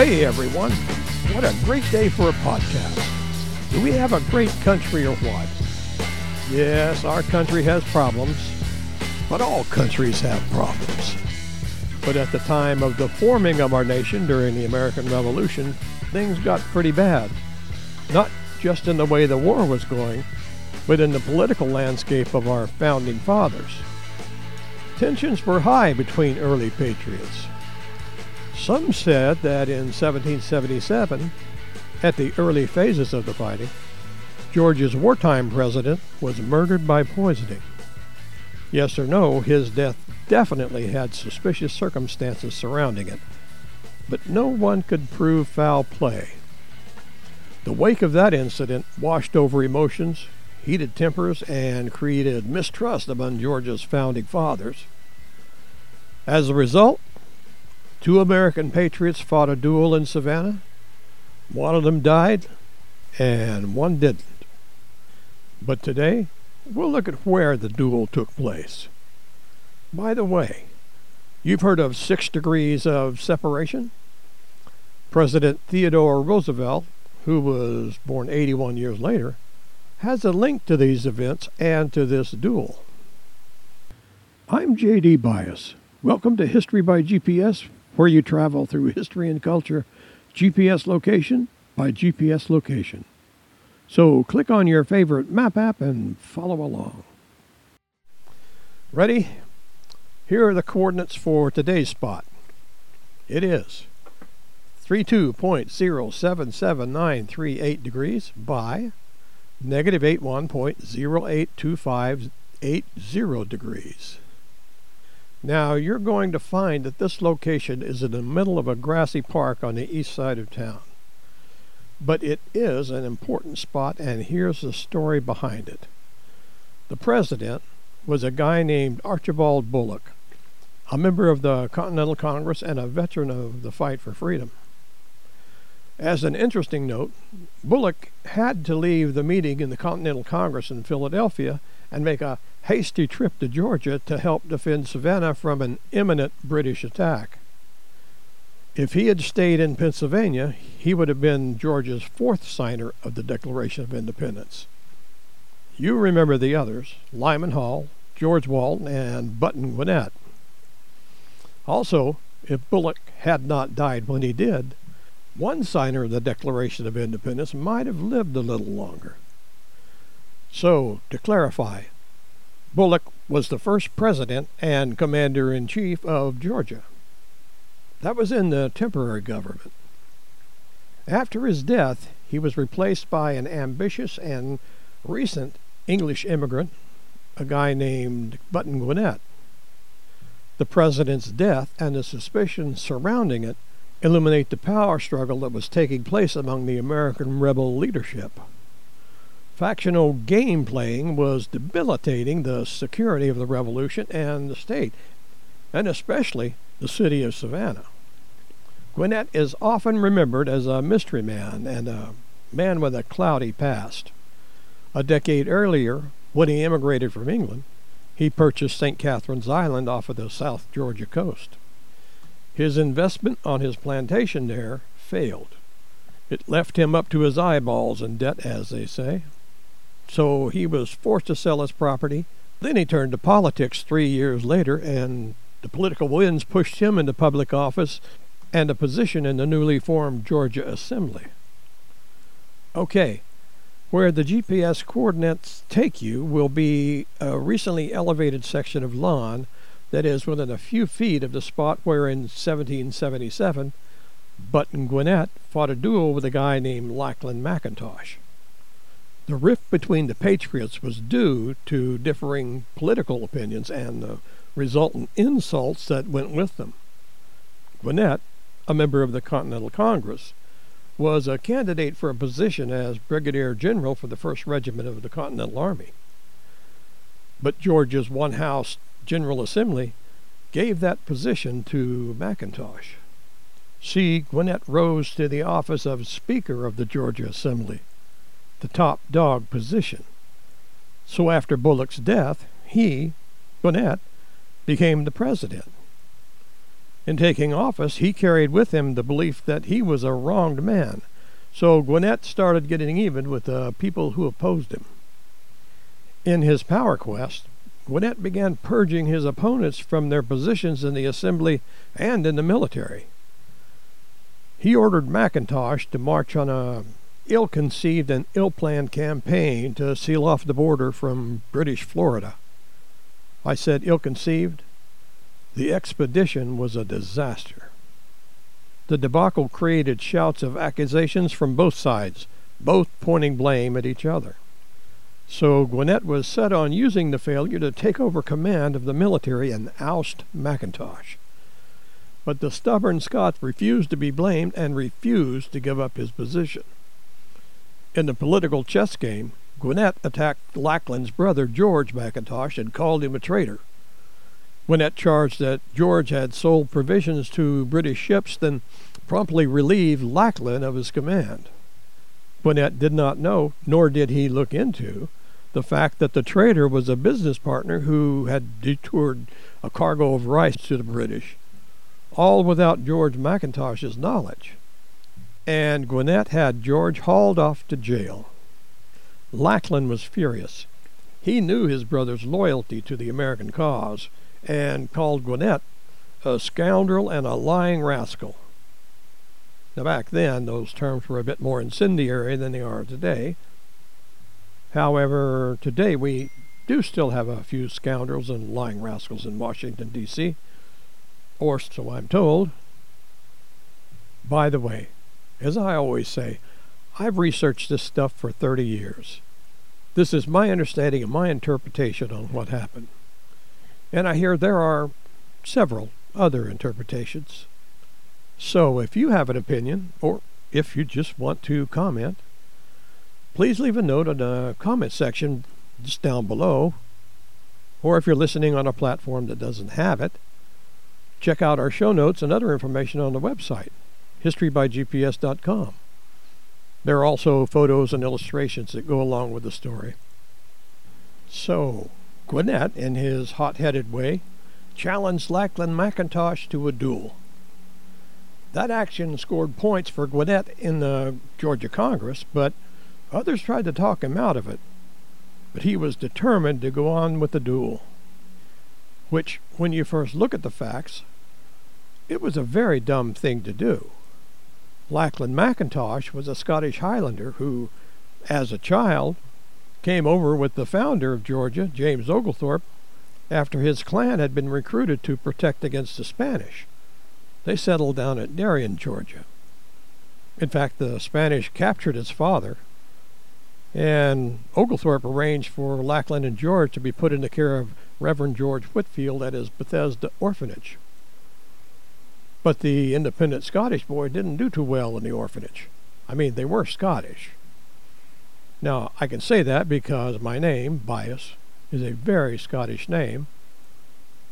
Hey everyone, what a great day for a podcast. Do we have a great country or what? Yes, our country has problems, but all countries have problems. But at the time of the forming of our nation during the American Revolution, things got pretty bad. Not just in the way the war was going, but in the political landscape of our founding fathers. Tensions were high between early patriots. Some said that in 1777, at the early phases of the fighting, Georgia's wartime president was murdered by poisoning. Yes or no, his death definitely had suspicious circumstances surrounding it, but no one could prove foul play. The wake of that incident washed over emotions, heated tempers, and created mistrust among Georgia's founding fathers. As a result, two American patriots fought a duel in Savannah. One of them died, and one didn't. But today, we'll look at where the duel took place. By the way, you've heard of six degrees of separation? President Theodore Roosevelt, who was born 81 years later, has a link to these events and to this duel. I'm J.D. Byous. Welcome to History by GPS, where you travel through history and culture, GPS location by GPS location. So click on your favorite map app and follow along. Ready? Here are the coordinates for today's spot. It is 32.077938 degrees by negative 81.082580 degrees. Now you're going to find that this location is in the middle of a grassy park on the east side of town. But it is an important spot, and here's the story behind it. The president was a guy named Archibald Bulloch, a member of the Continental Congress and a veteran of the fight for freedom. As an interesting note, Bulloch had to leave the meeting in the Continental Congress in Philadelphia and make a hasty trip to Georgia to help defend Savannah from an imminent British attack. If he had stayed in Pennsylvania, he would have been Georgia's fourth signer of the Declaration of Independence. You remember the others Lyman Hall, George Walton, and Button Gwinnett. Also, if Bulloch had not died when he did, one signer of the Declaration of Independence might have lived a little longer. So, to clarify, Bulloch was the first president and commander in chief of Georgia. That was in the temporary government. After his death, he was replaced by an ambitious and recent English immigrant, a guy named Button Gwinnett. The president's death and the suspicions surrounding it illuminate the power struggle that was taking place among the American rebel leadership. Factional game playing was debilitating the security of the revolution and the state, and especially the city of Savannah. Gwinnett is often remembered as a mystery man and a man with a cloudy past. A decade earlier, when he immigrated from England, he purchased St. Catherine's Island off of the South Georgia coast. His investment on his plantation there failed. It left him up to his eyeballs in debt, as they say. So he was forced to sell his property. Then he turned to politics three years later, and the political winds pushed him into public office and a position in the newly formed Georgia Assembly. Okay, where the GPS coordinates take you will be a recently elevated section of lawn that is within a few feet of the spot where in 1777 Button Gwinnett fought a duel with a guy named Lachlan McIntosh. The rift between the Patriots was due to differing political opinions and the resultant insults that went with them. Gwinnett, a member of the Continental Congress, was a candidate for a position as Brigadier General for the 1st Regiment of the Continental Army. But Georgia's one house General Assembly gave that position to McIntosh. See, Gwinnett rose to the office of Speaker of the Georgia Assembly, the top dog position. So after Bulloch's death, he, Gwinnett, became the president. In taking office, he carried with him the belief that he was a wronged man, so Gwinnett started getting even with the people who opposed him. In his power quest, Gwinnett began purging his opponents from their positions in the assembly and in the military. He ordered McIntosh to march on a ill conceived and ill planned campaign to seal off the border from British Florida. I said ill conceived. The expedition was a disaster. The debacle created shouts of accusations from both sides, both pointing blame at each other. So Gwinnett was set on using the failure to take over command of the military and oust McIntosh. But the stubborn Scot refused to be blamed and refused to give up his position. In the political chess game, Gwinnett attacked Lachlan's brother George McIntosh and called him a traitor. Gwinnett charged that George had sold provisions to British ships, then promptly relieved Lachlan of his command. Gwinnett did not know, nor did he look into, the fact that the traitor was a business partner who had detoured a cargo of rice to the British, all without George McIntosh's knowledge. And Gwinnett had George hauled off to jail. Lachlan was furious. He knew his brother's loyalty to the American cause and called Gwinnett a scoundrel and a lying rascal. Now, back then, those terms were a bit more incendiary than they are today. However, today we do still have a few scoundrels and lying rascals in Washington, D.C., or so I'm told. By the way, as I always say, I've researched this stuff for 30 years. This is my understanding and my interpretation on what happened. And I hear there are several other interpretations. So if you have an opinion, or if you just want to comment, please leave a note in the comment section just down below. Or if you're listening on a platform that doesn't have it, check out our show notes and other information on the website, historybygps.com. There are also photos and illustrations that go along with the story. So, Gwinnett, in his hot headed way, challenged Lachlan McIntosh to a duel. That action scored points for Gwinnett in the Georgia Congress, but Others tried to talk him out of it, but he was determined to go on with the duel. Which, when you first look at the facts, it was a very dumb thing to do. Lachlan McIntosh was a Scottish Highlander who, as a child, came over with the founder of Georgia, James Oglethorpe, after his clan had been recruited to protect against the Spanish. They settled down at Darien, Georgia. In fact, the Spanish captured his father, and Oglethorpe arranged for Lachlan and George to be put into care of Reverend George Whitefield at his Bethesda orphanage. But the independent Scottish boy didn't do too well in the orphanage. I mean, they were Scottish. Now, I can say that because my name, Byous, is a very Scottish name,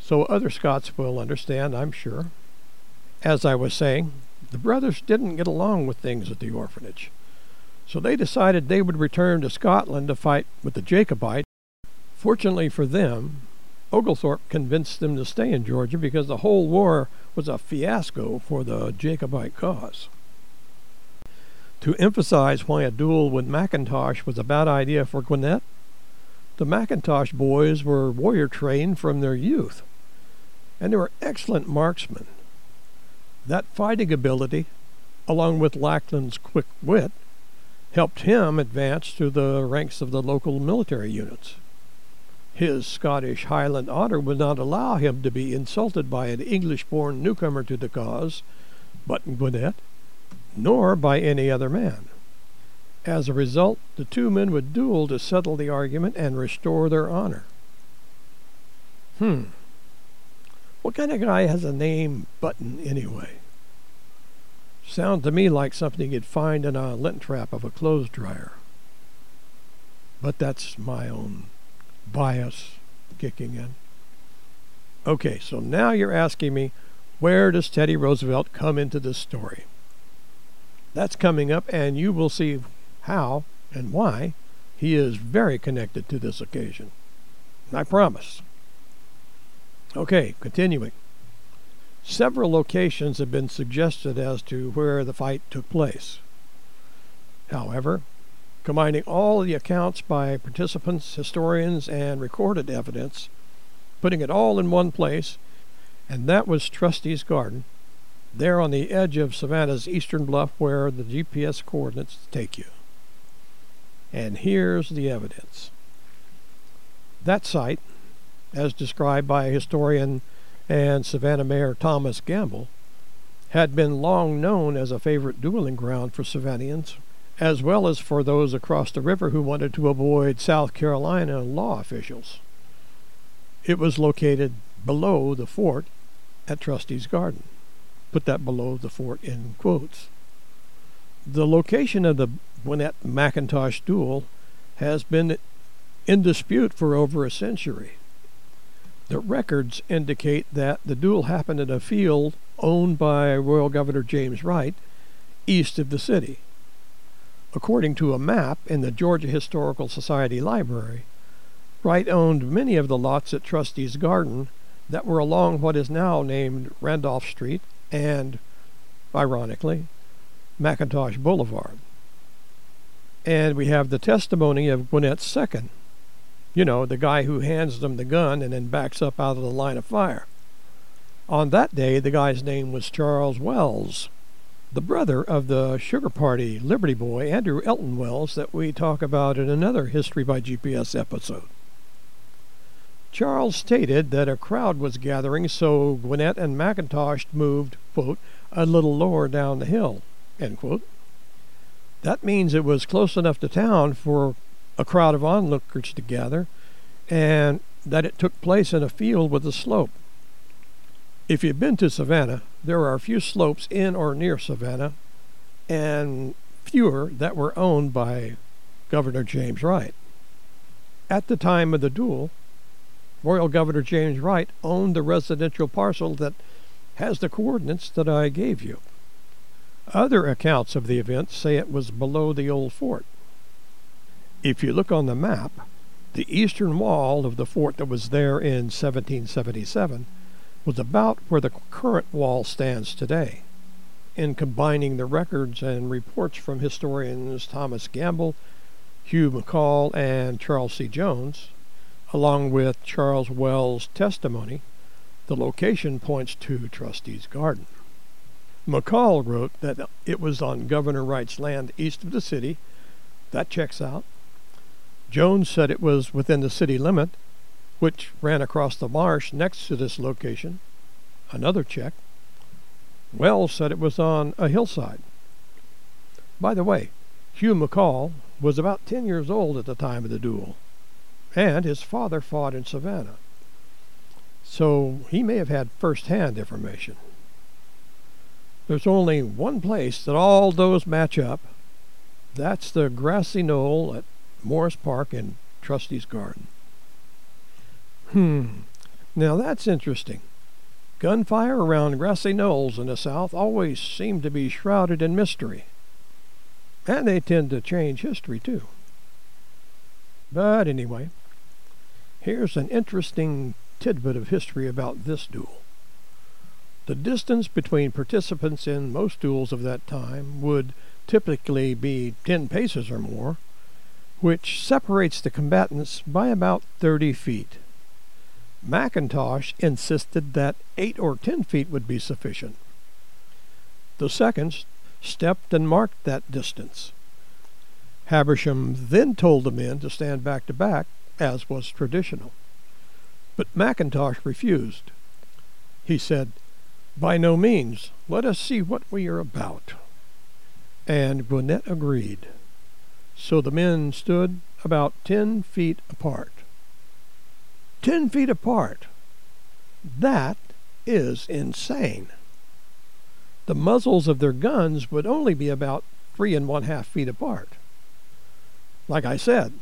so other Scots will understand, I'm sure. As I was saying, the brothers didn't get along with things at the orphanage. So they decided they would return to Scotland to fight with the Jacobites. Fortunately for them, Oglethorpe convinced them to stay in Georgia because the whole war was a fiasco for the Jacobite cause. To emphasize why a duel with McIntosh was a bad idea for Gwinnett, the McIntosh boys were warrior trained from their youth, and they were excellent marksmen. That fighting ability, along with Lachlan's quick wit, helped him advance through the ranks of the local military units. His Scottish Highland honor would not allow him to be insulted by an English born newcomer to the cause, Button Gwinnett, nor by any other man. As a result, the two men would duel to settle the argument and restore their honor. Hmm. What kind of guy has a name Button anyway? Sounds to me like something you'd find in a lint trap of a clothes dryer. But that's my own bias kicking in. Okay, so now you're asking me, where does Teddy Roosevelt come into this story? That's coming up, and you will see how and why he is very connected to this occasion. I promise. Okay, continuing. Several locations have been suggested as to where the fight took place. However, combining all the accounts by participants, historians, and recorded evidence, putting it all in one place, and that was Trustee's Garden, there on the edge of Savannah's eastern bluff where the GPS coordinates take you. And here's the evidence. That site, as described by historian and Savannah Mayor Thomas Gamble, had been long known as a favorite dueling ground for Savannahans, as well as for those across the river who wanted to avoid South Carolina law officials. It was located below the fort at Trustee's Garden. Put that below the fort in quotes. The location of the Gwinnett McIntosh duel has been in dispute for over a century. The records indicate that the duel happened in a field owned by Royal Governor James Wright east of the city. According to a map in the Georgia Historical Society Library, Wright owned many of the lots at Trustee's Garden that were along what is now named Randolph Street and, ironically, McIntosh Boulevard. And we have the testimony of Gwinnett's second. You know, the guy who hands them the gun and then backs up out of the line of fire. On that day, the guy's name was Charles Wells, the brother of the Sugar Party Liberty Boy, Andrew Elton Wells, that we talk about in another History by GPS episode. Charles stated that a crowd was gathering, so Gwinnett and McIntosh moved, quote, a little lower down the hill, end quote. That means it was close enough to town for a crowd of onlookers to gather, and that it took place in a field with a slope. If you've been to Savannah, there are a few slopes in or near Savannah, and fewer that were owned by Governor James Wright. At the time of the duel, Royal Governor James Wright owned the residential parcel that has the coordinates that I gave you. Other accounts of the event say it was below the old fort. If you look on the map, the eastern wall of the fort that was there in 1777 was about where the current wall stands today. In combining the records and reports from historians Thomas Gamble, Hugh McCall, and Charles C. Jones, along with Charles Wells' testimony, the location points to Trustee's Garden. McCall wrote that it was on Governor Wright's land east of the city. That checks out. Jones said it was within the city limit, which ran across the marsh next to this location. Another check. Wells said it was on a hillside. By the way, Hugh McCall was about 10 years old at the time of the duel and his father fought in Savannah. So he may have had first hand information. There's only one place that all those match up. That's the grassy knoll at Morris Park in Trustee's Garden. Hmm, now that's interesting. Gunfire around grassy knolls in the South always seem to be shrouded in mystery. And they tend to change history, too. But anyway, Here's an interesting tidbit of history about this duel. The distance between participants in most duels of that time would typically be 10 paces or more, which separates the combatants by about 30 feet. McIntosh insisted that 8 or 10 feet would be sufficient. The seconds stepped and marked that distance. Habersham then told the men to stand back to back as was traditional. But McIntosh refused. He said, By no means. Let us see what we are about. And Gwinnett agreed. So the men stood about ten feet apart. Ten feet apart. That is insane. The muzzles of their guns would only be about three and one half feet apart. Like I said,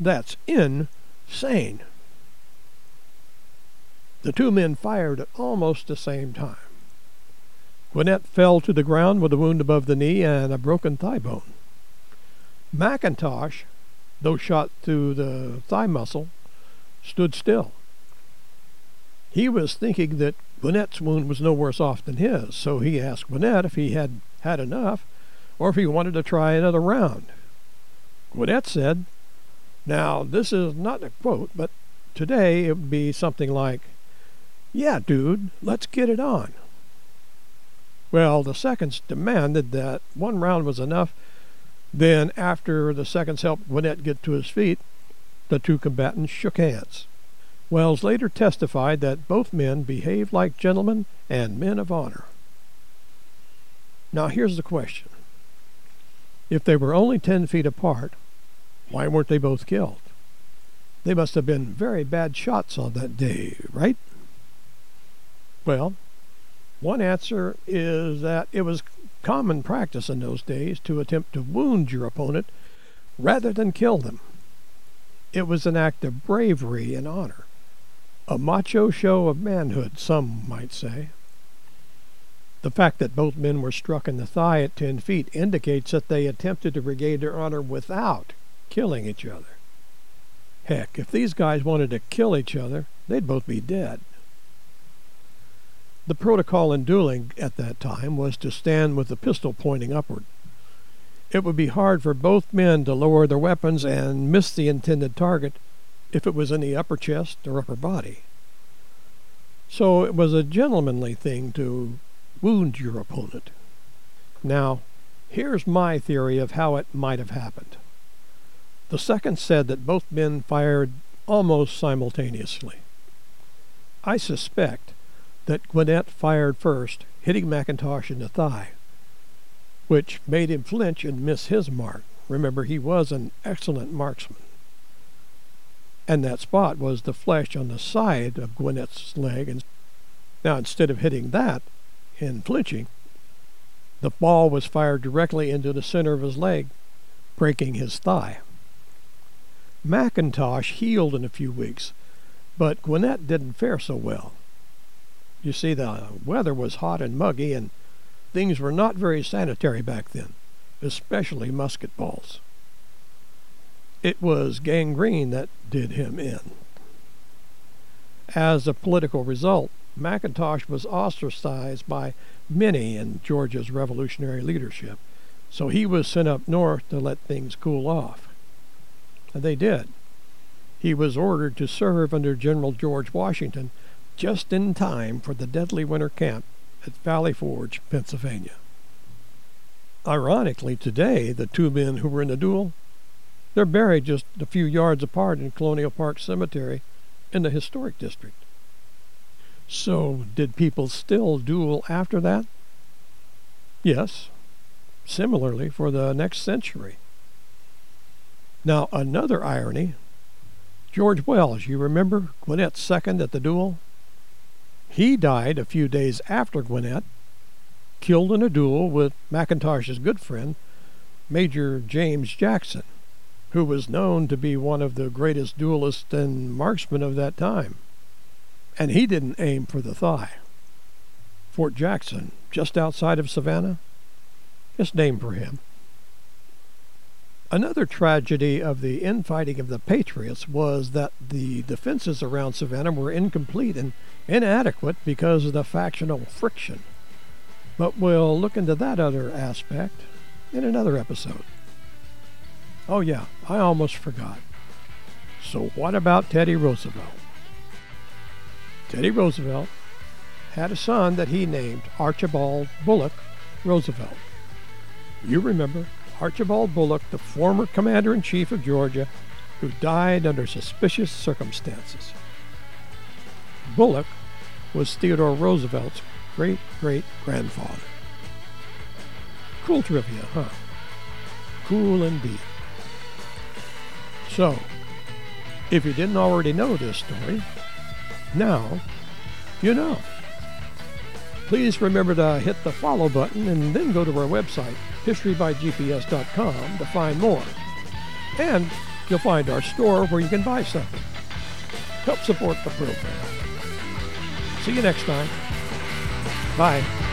that's insane. The two men fired at almost the same time. Gwinnett fell to the ground with a wound above the knee and a broken thigh bone. McIntosh, though shot through the thigh muscle, stood still. He was thinking that Gwinnett's wound was no worse off than his, so he asked Gwinnett if he had had enough or if he wanted to try another round. Gwinnett said, Now, this is not a quote, but today it would be something like, Yeah, dude, let's get it on. Well, the seconds demanded that one round was enough. Then, after the seconds helped Gwinnett get to his feet, the two combatants shook hands. Wells later testified that both men behaved like gentlemen and men of honor. Now, here's the question if they were only 10 feet apart, why weren't they both killed? They must have been very bad shots on that day, right? Well, one answer is that it was common practice in those days to attempt to wound your opponent rather than kill them. It was an act of bravery and honor, a macho show of manhood, some might say. The fact that both men were struck in the thigh at 10 feet indicates that they attempted to regain their honor without killing each other. Heck, if these guys wanted to kill each other, they'd both be dead. The protocol in dueling at that time was to stand with the pistol pointing upward. It would be hard for both men to lower their weapons and miss the intended target if it was in the upper chest or upper body. So it was a gentlemanly thing to wound your opponent. Now, here's my theory of how it might have happened. The second said that both men fired almost simultaneously. I suspect that Gwinnett fired first, hitting McIntosh in the thigh, which made him flinch and miss his mark. Remember, he was an excellent marksman. And that spot was the flesh on the side of Gwinnett's leg. And now, instead of hitting that, in flinching, the ball was fired directly into the center of his leg, breaking his thigh. McIntosh healed in a few weeks, but Gwinnett didn't fare so well. You see, the weather was hot and muggy, and things were not very sanitary back then, especially musket balls. It was gangrene that did him in. As a political result, McIntosh was ostracized by many in Georgia's revolutionary leadership, so he was sent up north to let things cool off. And they did. He was ordered to serve under General George Washington just in time for the deadly winter camp at Valley Forge, Pennsylvania. Ironically, today, the two men who were in the duel, they're buried just a few yards apart in Colonial Park Cemetery in the historic district. So, did people still duel after that? Yes, similarly for the next century. Now, another irony George Wells, you remember Gwinnett's second at the duel? He died a few days after Gwinnett, killed in a duel with McIntosh's good friend, Major James Jackson, who was known to be one of the greatest duelists and marksmen of that time and he didn't aim for the thigh. Fort Jackson, just outside of Savannah, it's named for him. Another tragedy of the infighting of the Patriots was that the defenses around Savannah were incomplete and inadequate because of the factional friction. But we'll look into that other aspect in another episode. Oh, yeah, I almost forgot. So, what about Teddy Roosevelt? Teddy Roosevelt had a son that he named Archibald Bulloch Roosevelt. You remember Archibald Bulloch, the former commander in chief of Georgia, who died under suspicious circumstances. Bulloch was Theodore Roosevelt's great great grandfather. Cool trivia, huh? Cool indeed. So, if you didn't already know this story, now, you know. Please remember to hit the follow button and then go to our website, historybygps.com, to find more. And you'll find our store where you can buy something. Help support the program. See you next time. Bye.